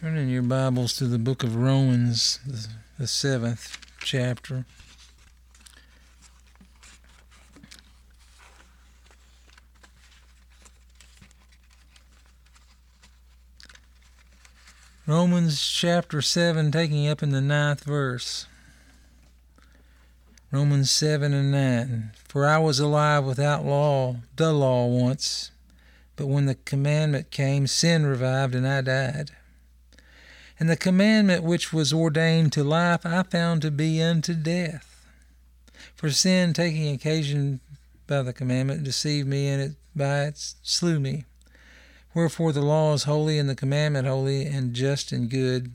Turn in your Bibles to the book of Romans, the, seventh chapter. Romans chapter 7, taking up in the ninth verse. Romans 7 and 9. For I was alive without law, the law once, but when the commandment came, sin revived and I died. And the commandment which was ordained to life I found to be unto death. For sin, taking occasion by the commandment, deceived me, and it by it slew me. Wherefore the law is holy, and the commandment holy, and just and good.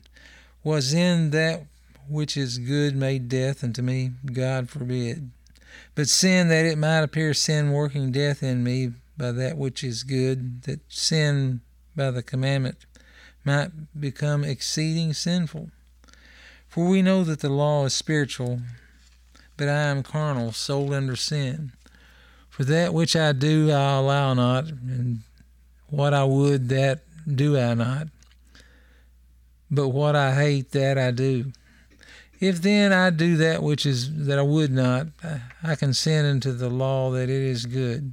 Was in that which is good made death unto me? God forbid. But sin, that it might appear sin working death in me by that which is good, that sin by the commandment might become exceeding sinful. For we know that the law is spiritual, but I am carnal, sold under sin. For that which I do I allow not, and what I would that do I not. But what I hate that I do. If then I do that which is that I would not, I consent unto the law that it is good.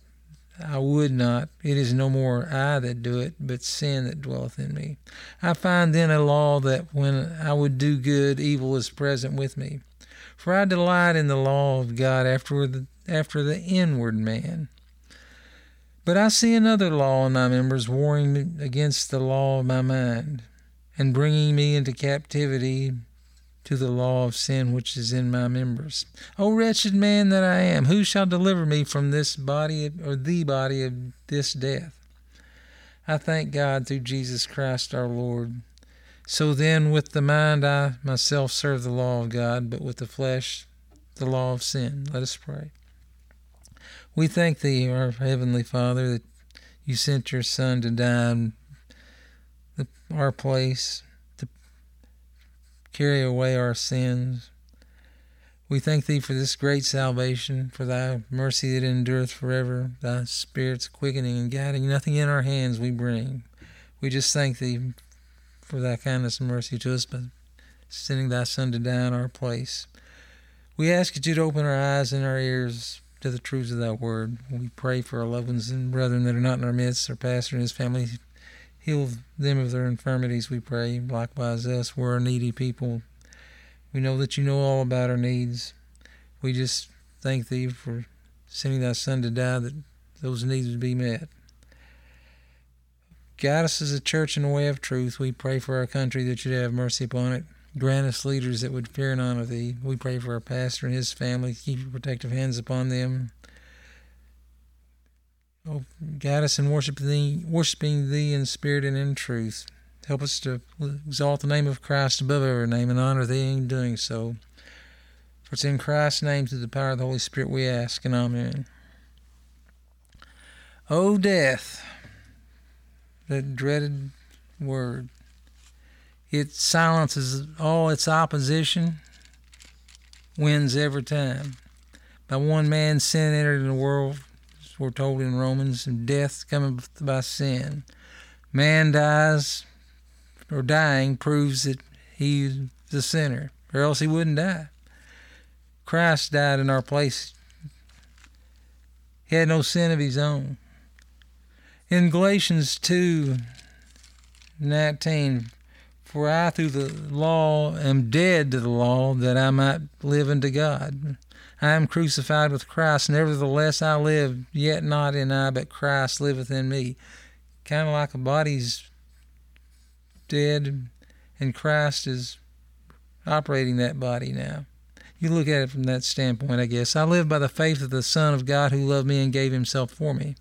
I would not. It is no more I that do it, but sin that dwelleth in me. I find then a law that when I would do good, evil is present with me. For I delight in the law of God after the, after the inward man. But I see another law in my members, warring against the law of my mind, and bringing me into captivity to the law of sin which is in my members. O wretched man that I am, who shall deliver me from this body of, or the body of this death? I thank God through Jesus Christ our Lord. So then, with the mind, I myself serve the law of God, but with the flesh, the law of sin. Let us pray. We thank Thee, our Heavenly Father, that You sent Your Son to die in our place carry away our sins. We thank thee for this great salvation, for thy mercy that endureth forever, thy spirit's quickening and guiding. Nothing in our hands we bring. We just thank thee for thy kindness and mercy to us by sending thy Son to die in our place. We ask that you'd open our eyes and our ears to the truths of thy word. We pray for our loved ones and brethren that are not in our midst, our pastor and his family, Heal them of their infirmities, we pray. Likewise, us, we're a needy people. We know that you know all about our needs. We just thank thee for sending thy Son to die that those needs would be met. Guide us as a church in the way of truth. We pray for our country that you'd have mercy upon it. Grant us leaders that would fear and honor thee. We pray for our pastor and his family. Keep your protective hands upon them. Oh, guide us in worshiping thee, worshiping Thee in spirit and in truth. Help us to exalt the name of Christ above every name and honor Thee in doing so. For it's in Christ's name, through the power of the Holy Spirit, we ask, and Amen. O death, that dreaded word, it silences all its opposition, wins every time. By one man's sin entered in the world, foretold in Romans, and death cometh by sin. Man dies, or dying proves that he's a sinner, or else he wouldn't die. Christ died in our place. He had no sin of his own. In Galatians 2 19, for I through the law am dead to the law that I might live unto God. I am crucified with Christ, nevertheless I live, yet not in I, but Christ liveth in me. Kind of like a body's dead and Christ is operating that body now. You look at it from that standpoint, I guess. I live by the faith of the Son of God who loved me and gave himself for me.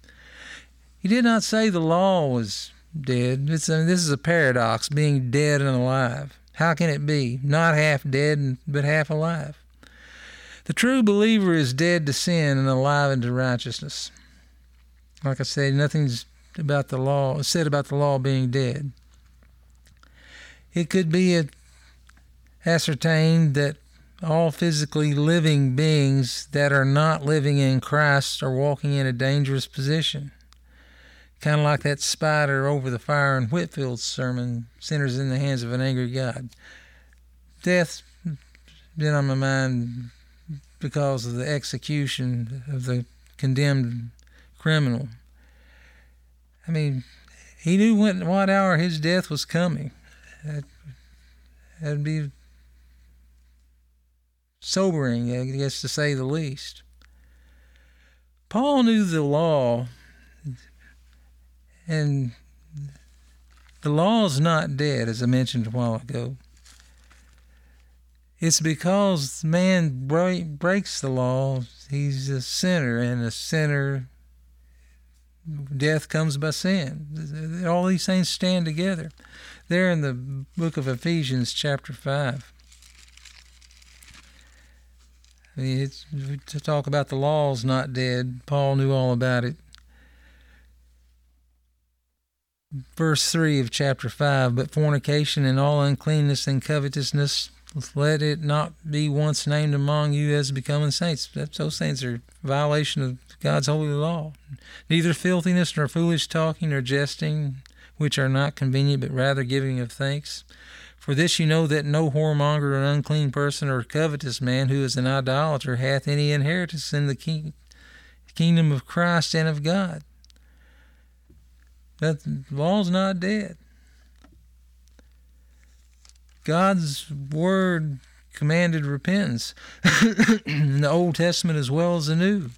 He did not say the law was dead. It's, I mean, this is a paradox, being dead and alive. How can it be? Not half dead, but half alive. The true believer is dead to sin and alive unto righteousness. Like I said, nothing's about the law said about the law being dead. It could be ascertained that all physically living beings that are not living in Christ are walking in a dangerous position. Kind of like that spider over the fire in Whitfield's sermon, Sinners in the Hands of an Angry God. Death's been on my mind because of the execution of the condemned criminal. I mean, he knew when, what hour his death was coming. That, that'd be sobering, I guess, to say the least. Paul knew the law, and the law's not dead, as I mentioned a while ago. It's because man break, breaks the law, he's a sinner, and a sinner, death comes by sin. All these things stand together. There in the book of Ephesians, chapter 5. I mean, it's, to talk about the laws not dead, Paul knew all about it. Verse 3 of chapter 5 But fornication and all uncleanness and covetousness, let it not be once named among you as becoming saints. That, those things are violation of God's holy law. Neither filthiness, nor foolish talking, nor jesting, which are not convenient, but rather giving of thanks. For this you know that no whoremonger, or unclean person, or covetous man who is an idolater hath any inheritance in the king, kingdom of Christ and of God. That law's not dead. God's word commanded repentance in the Old Testament as well as the New.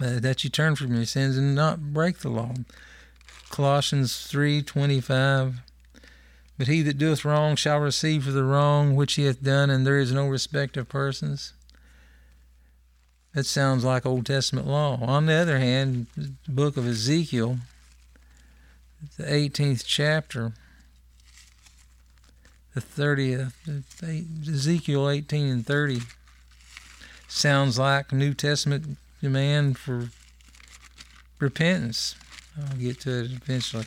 Uh, that you turn from your sins and not break the law. Colossians three twenty five. But he that doeth wrong shall receive for the wrong which he hath done, and there is no respect of persons. That sounds like Old Testament law. On the other hand, the book of Ezekiel, the 18th chapter, the 30th, Ezekiel 18 and 30, sounds like New Testament demand for repentance. I'll get to it eventually.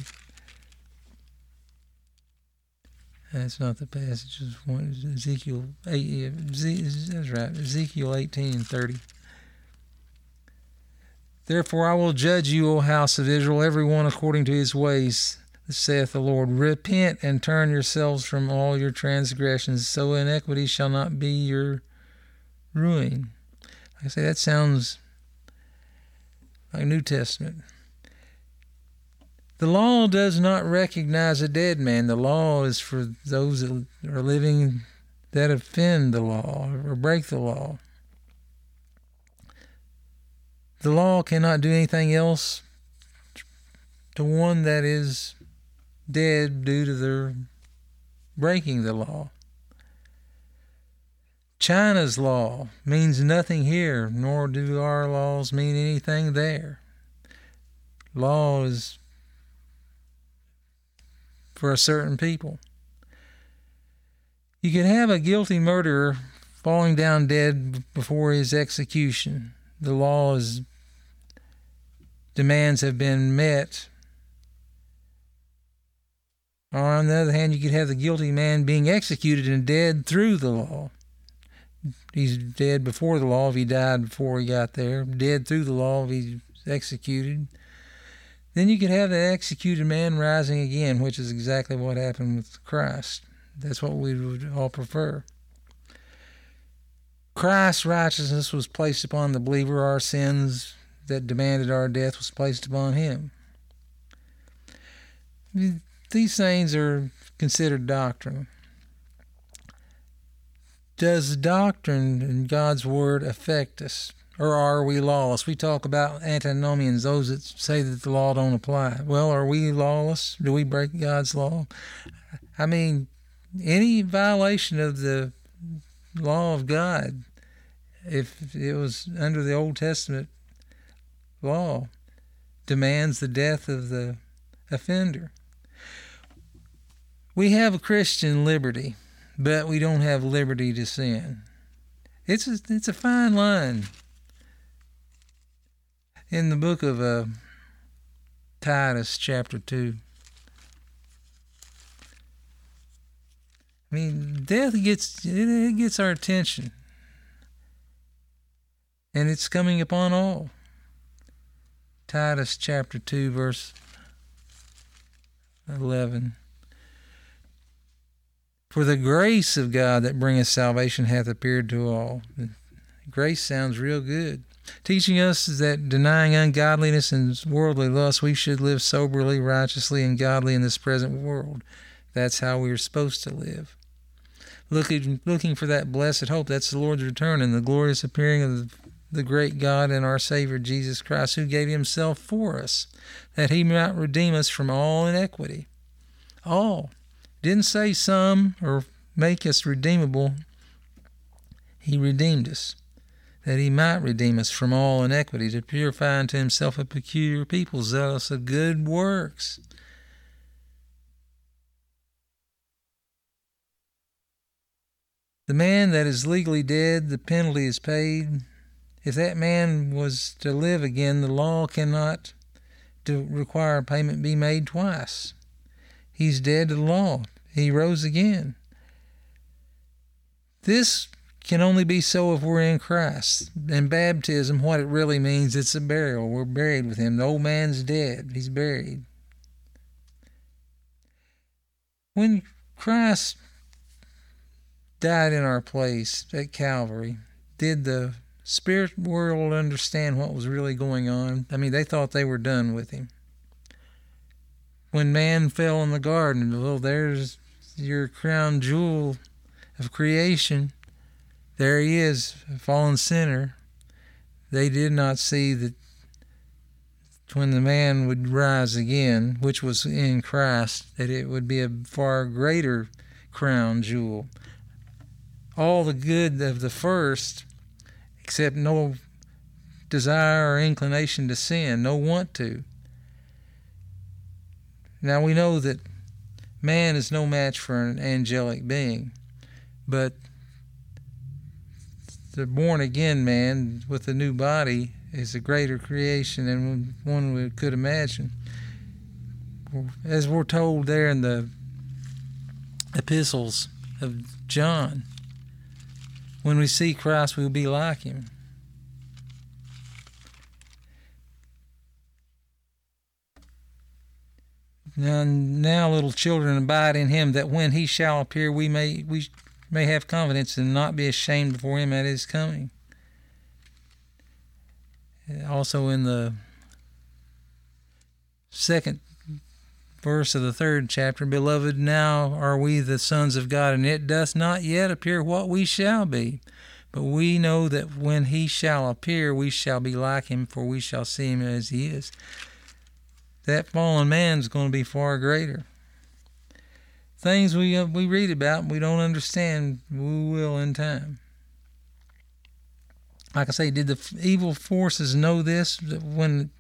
That's not the passage. Ezekiel eight. That's right. Ezekiel eighteen and thirty. Therefore, I will judge you, O house of Israel, every one according to his ways, saith the Lord. Repent and turn yourselves from all your transgressions, so iniquity shall not be your ruin. Like I say, that sounds like New Testament. The law does not recognize a dead man. The law is for those that are living that offend the law or break the law. The law cannot do anything else to one that is dead due to their breaking the law. China's law means nothing here, nor do our laws mean anything there. Law is for a certain people. You could have a guilty murderer falling down dead before his execution. The law's demands have been met. Or on the other hand, you could have the guilty man being executed and dead through the law. He's dead before the law if he died before he got there, dead through the law if he's executed. Then you could have the executed man rising again, which is exactly what happened with Christ. That's what we would all prefer. Christ's righteousness was placed upon the believer, our sins that demanded our death was placed upon him. These things are considered doctrine. Does doctrine and God's word affect us? or are we lawless? We talk about antinomians, those that say that the law don't apply. Well, are we lawless? Do we break God's law? I mean, any violation of the law of God, if it was under the Old Testament law, demands the death of the offender. We have a Christian liberty, but we don't have liberty to sin. It's a, it's a fine line. In the book of uh, Titus, chapter 2, I mean, death gets it gets our attention, and it's coming upon all. Titus chapter two, verse eleven. For the grace of God that bringeth salvation hath appeared to all. Grace sounds real good. Teaching us that denying ungodliness and worldly lust, we should live soberly, righteously, and godly in this present world. That's how we're supposed to live. Looking, looking for that blessed hope. That's the Lord's return and the glorious appearing of the great God and our Savior Jesus Christ, who gave Himself for us, that He might redeem us from all inequity. All. Didn't say some or make us redeemable. He redeemed us, that he might redeem us from all iniquity, to purify unto himself a peculiar people, zealous of good works. The man that is legally dead, the penalty is paid. If that man was to live again, the law cannot to require payment be made twice. He's dead to the law. He rose again. This can only be so if we're in Christ. In baptism, what it really means, it's a burial. We're buried with him. The old man's dead. He's buried. When Christ died in our place at Calvary, did the spirit world understand what was really going on? I mean, they thought they were done with him. When man fell in the garden, well, there's your crown jewel of creation. There he is, a fallen sinner. They did not see that when the man would rise again, which was in Christ, that it would be a far greater crown jewel. All the good of the first, except no desire or inclination to sin, no want to. Now we know that Man is no match for an angelic being, but the born again man with a new body is a greater creation than one we could imagine. As we're told there in the epistles of John, when we see Christ, we'll be like him. Now, now, little children, abide in him, that when he shall appear, we may we may have confidence and not be ashamed before him at his coming. Also, in the second verse of the third chapter, beloved, now are we the sons of God, and it doth not yet appear what we shall be. But we know that when he shall appear, we shall be like him, for we shall see him as he is that fallen man's going to be far greater. Things we uh, we read about we don't understand, we will in time. Like I say, did the evil forces know this that when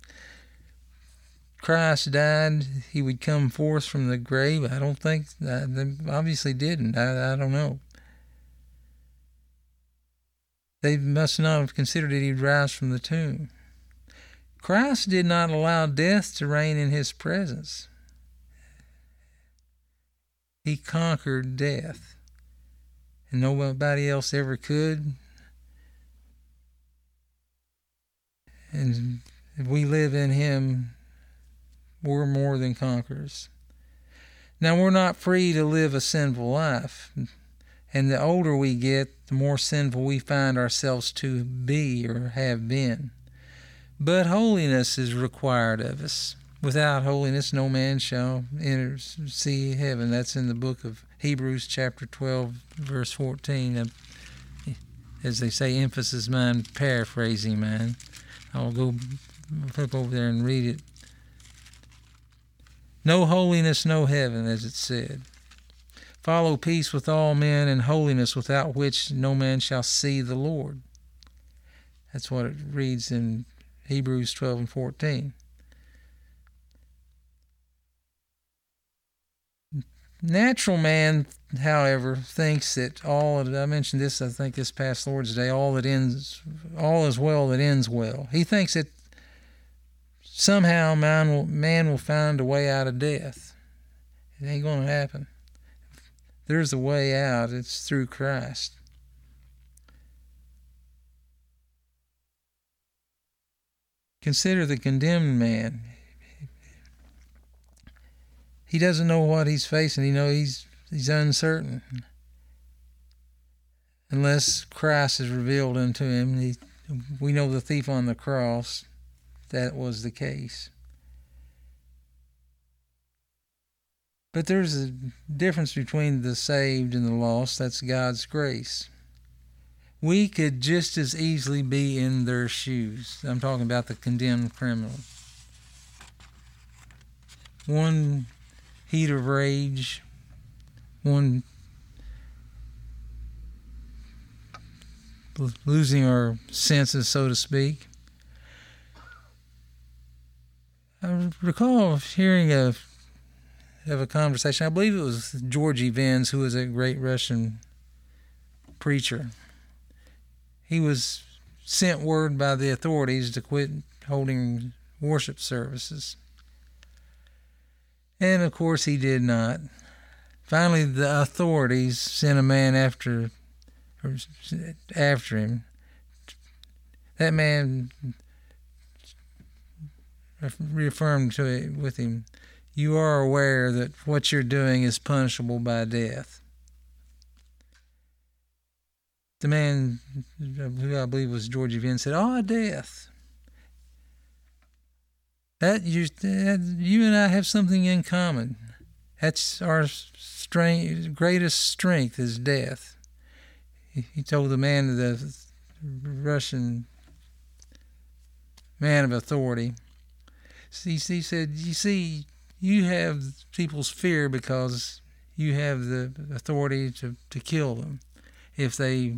Christ died, he would come forth from the grave? I don't think uh, they obviously didn't. I, I don't know. They must not have considered that he'd rise from the tomb. Christ did not allow death to reign in his presence. He conquered death, and nobody else ever could. And if we live in him, we're more than conquerors. Now, we're not free to live a sinful life. And the older we get, the more sinful we find ourselves to be or have been. But holiness is required of us. Without holiness, no man shall enter see heaven. That's in the book of Hebrews, chapter 12, verse 14. As they say, emphasis mine, paraphrasing mine. I'll go flip over there and read it. No holiness, no heaven, as it said. Follow peace with all men and holiness, without which no man shall see the Lord. That's what it reads in Hebrews 12 and 14. Natural man, however, thinks that all I mentioned this, I think this past Lord's Day, all that ends, all is well that ends well. He thinks that somehow man will, man will find a way out of death. It ain't going to happen. There's a way out, it's through Christ. Consider the condemned man. He doesn't know what he's facing. He know he's he's uncertain. Unless Christ is revealed unto him, he, we know the thief on the cross, that was the case. But there's a difference between the saved and the lost. That's God's grace. We could just as easily be in their shoes. I'm talking about the condemned criminal. One heat of rage, one losing our senses, so to speak. I recall hearing a of a conversation. I believe it was Georgy Vins, who was a great Russian preacher. He was sent word by the authorities to quit holding worship services. And of course, he did not. Finally, the authorities sent a man after after him. That man reaffirmed to it with him you are aware that what you're doing is punishable by death. The man, who I believe was George Vin, said, "Ah, oh, death. That you, that you and I have something in common. That's our strength, greatest strength is death." He told the man, the Russian man of authority. He said, "You see, you have people's fear because you have the authority to, to kill them if they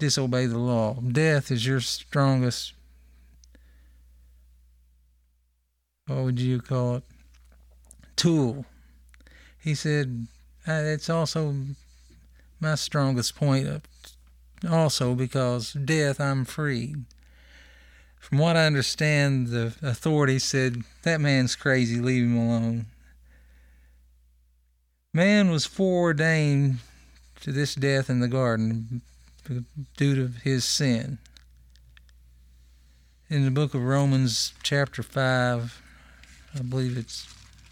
disobey the law. Death is your strongest, what would you call it, tool. He said, uh, it's also my strongest point, also because death, I'm freed. From what I understand, the authorities said, That man's crazy, leave him alone. Man was foreordained to this death in the garden due to his sin. In the book of Romans, chapter 5, I believe it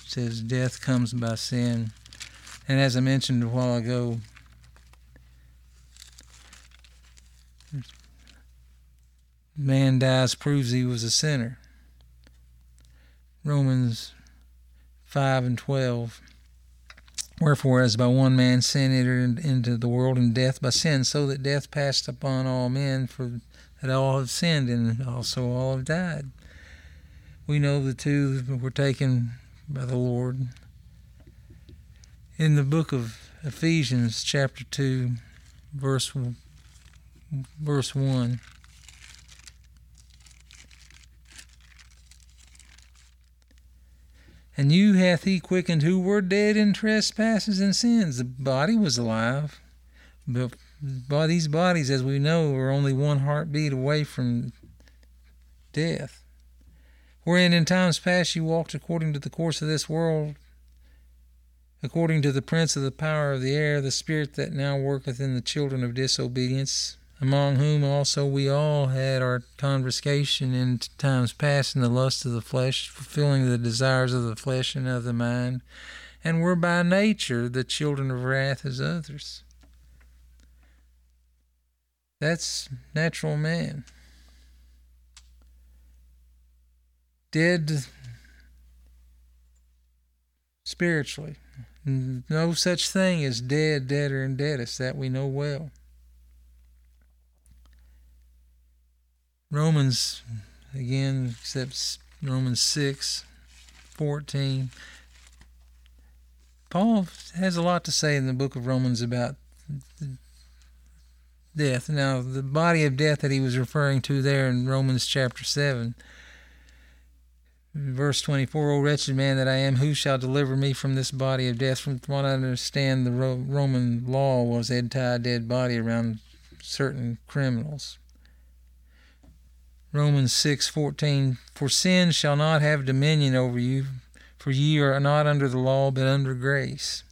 says, Death comes by sin. And as I mentioned a while ago, man dies proves he was a sinner. Romans 5 and 12. Wherefore, as by one man sin entered into the world, and death by sin, so that death passed upon all men, for that all have sinned, and also all have died. We know the two were taken by the Lord. In the book of Ephesians, chapter 2, verse, verse 1. And you hath he quickened who were dead in trespasses and sins. The body was alive, but by these bodies, as we know, are only one heartbeat away from death. Wherein in times past you walked according to the course of this world, according to the prince of the power of the air, the spirit that now worketh in the children of disobedience among whom also we all had our conversation in times past in the lust of the flesh, fulfilling the desires of the flesh and of the mind, and were by nature the children of wrath as others. That's natural man. Dead spiritually. No such thing as dead, deader, and deadest. That we know well. Romans, again, except Romans 6 14. Paul has a lot to say in the book of Romans about death. Now, the body of death that he was referring to there in Romans chapter 7 Verse 24, O wretched man that I am, who shall deliver me from this body of death? From what I understand, the Roman law was they'd tie a dead body around certain criminals. Romans 6:14 For sin shall not have dominion over you for ye are not under the law but under grace.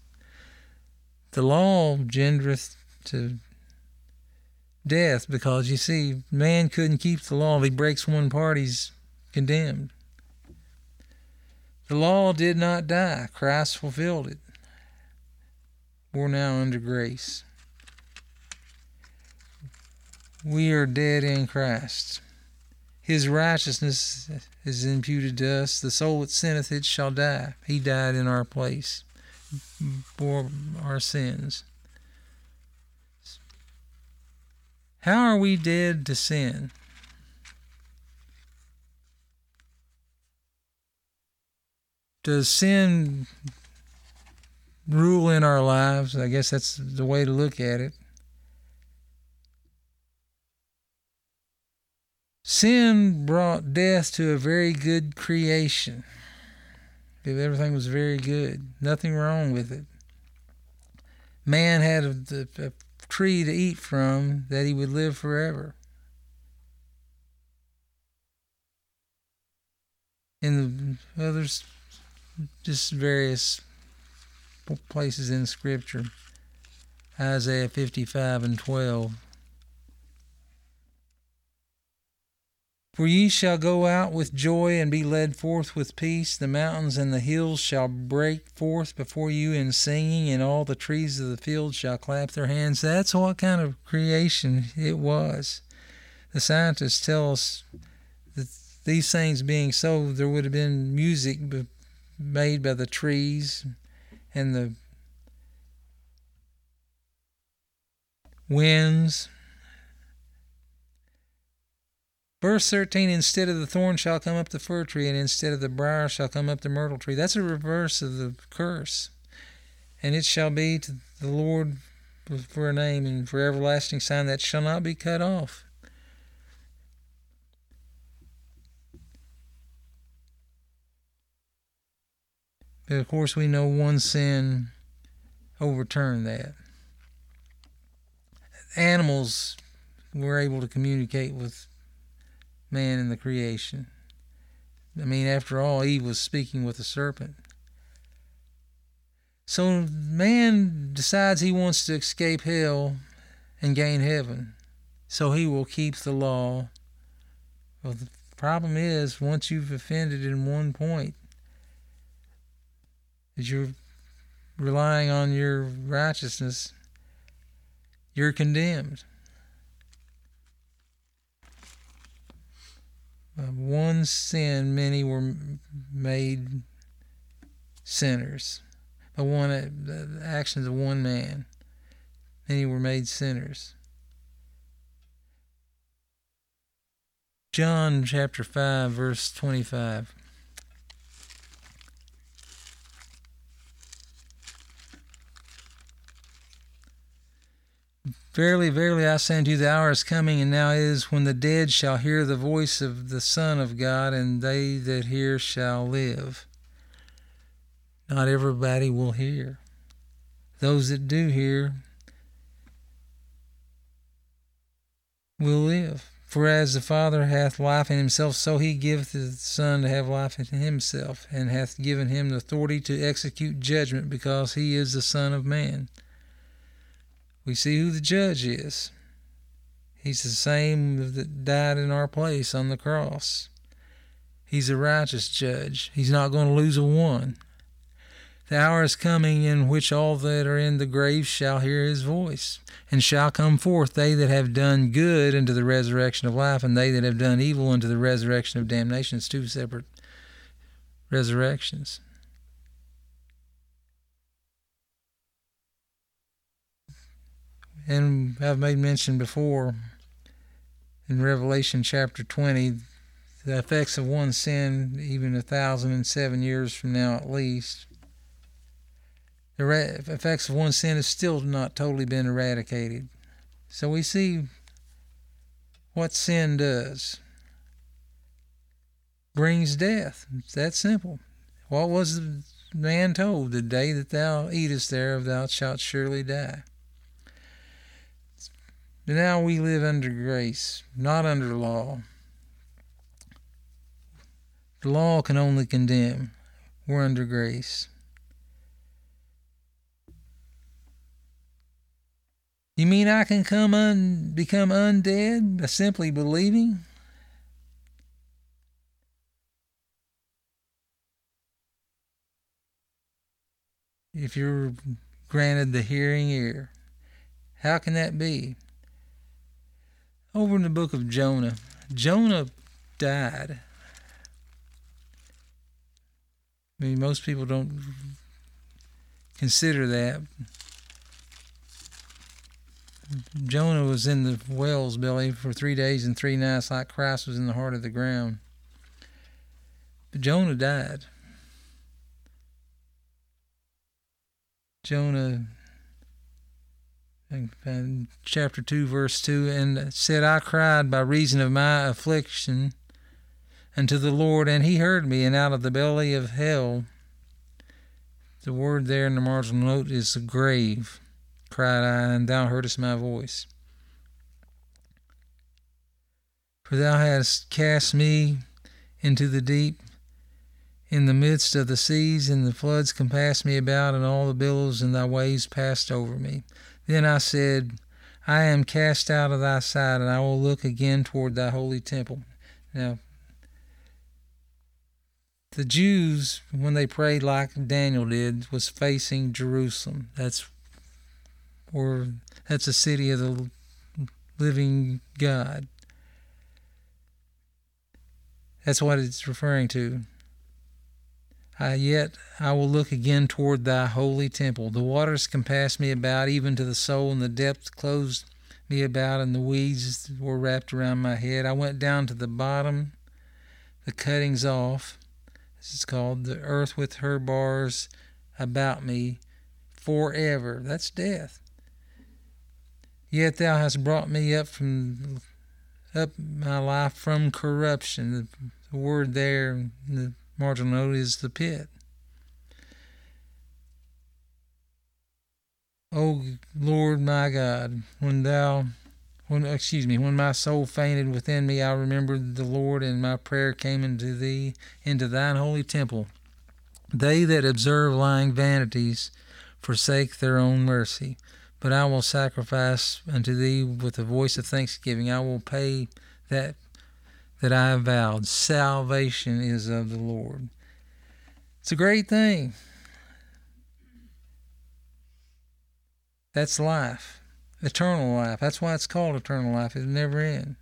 The law gendereth to death because you see man couldn't keep the law if he breaks one part he's condemned. The law did not die. Christ fulfilled it. We're now under grace. We are dead in Christ his righteousness is imputed to us. The soul that sinneth it shall die. He died in our place, bore our sins. How are we dead to sin? Does sin rule in our lives? I guess that's the way to look at it. Sin brought death to a very good creation. Everything was very good, nothing wrong with it. Man had a, a tree to eat from that he would live forever. In the others, just various places in Scripture, Isaiah 55 and 12. For ye shall go out with joy and be led forth with peace. The mountains and the hills shall break forth before you in singing, and all the trees of the field shall clap their hands. That's what kind of creation it was. The scientists tell us that these things being so, there would have been music made by the trees and the winds Verse 13 Instead of the thorn shall come up the fir tree, and instead of the briar shall come up the myrtle tree. That's a reverse of the curse. And it shall be to the Lord for a name and for everlasting sign that shall not be cut off. But of course, we know one sin overturned that. Animals were able to communicate with man in the creation. I mean, after all, Eve was speaking with the serpent. So man decides he wants to escape hell and gain heaven. So he will keep the law. Well, the problem is, once you've offended in one point, is you're relying on your righteousness, you're condemned. Of one sin, many were made sinners. By one, uh, the actions of one man, many were made sinners. John chapter 5, verse 25. Verily, verily, I say unto you, the hour is coming, and now is, when the dead shall hear the voice of the Son of God, and they that hear shall live. Not everybody will hear. Those that do hear will live. For as the Father hath life in himself, so he giveth the Son to have life in himself, and hath given him the authority to execute judgment, because he is the Son of Man we see who the judge is. He's the same that died in our place on the cross. He's a righteous judge. He's not going to lose a one. The hour is coming in which all that are in the grave shall hear his voice, and shall come forth, they that have done good unto the resurrection of life, and they that have done evil unto the resurrection of damnation. It's two separate resurrections. And I've made mention before in Revelation chapter 20, the effects of one sin, even a thousand and seven years from now at least, the effects of one sin has still not totally been eradicated. So we see what sin does. brings death. It's that simple. What was the man told? The day that thou eatest thereof, thou shalt surely die. Now we live under grace, not under law. The law can only condemn. We're under grace. You mean I can come un, become undead by simply believing? If you're granted the hearing ear, how can that be? Over in the book of Jonah, Jonah died. I mean, most people don't consider that. Jonah was in the whale's belly for three days and three nights, like Christ was in the heart of the ground. But Jonah died. Jonah, chapter 2, verse 2, and said, I cried by reason of my affliction unto the Lord, and he heard me, and out of the belly of hell, the word there in the marginal note is the grave cried I, and thou heardest my voice. For thou hast cast me into the deep, in the midst of the seas, and the floods compassed me about, and all the billows and thy waves passed over me. Then I said, I am cast out of thy sight, and I will look again toward thy holy temple. Now, the Jews, when they prayed like Daniel did, was facing Jerusalem. That's or that's a city of the living God. That's what it's referring to. Uh, yet I will look again toward thy holy temple. The waters compassed me about, even to the soul, and the depths closed me about, and the weeds were wrapped around my head. I went down to the bottom, the cuttings off. This is called the earth with her bars about me forever. That's death. Yet thou hast brought me up from up my life from corruption. The word there, the note is the pit. O Lord my God, when thou when excuse me, when my soul fainted within me, I remembered the Lord, and my prayer came into thee, into thine holy temple. They that observe lying vanities forsake their own mercy. But I will sacrifice unto thee with a voice of thanksgiving. I will pay that that I have vowed. Salvation is of the Lord. It's a great thing. That's life, eternal life. That's why it's called eternal life. It'll never end.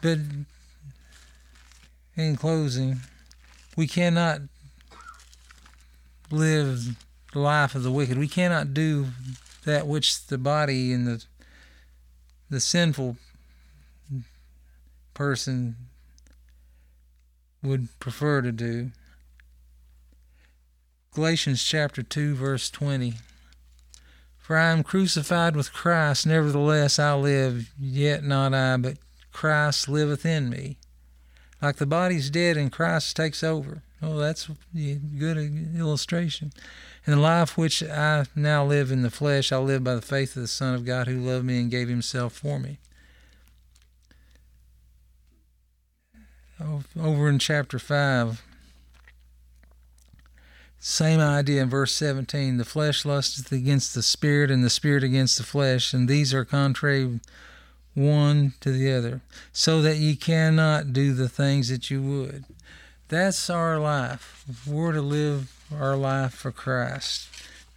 But in closing, we cannot live the life of the wicked. We cannot do that which the body and the the sinful person would prefer to do. Galatians chapter 2 verse 20 For I am crucified with Christ nevertheless I live yet not I but Christ liveth in me like the body's dead and Christ takes over oh that's a good illustration in the life which I now live in the flesh, I live by the faith of the Son of God who loved me and gave himself for me. Over in chapter 5, same idea in verse 17 the flesh lusteth against the spirit, and the spirit against the flesh, and these are contrary one to the other, so that ye cannot do the things that you would. That's our life. We're to live our life for Christ.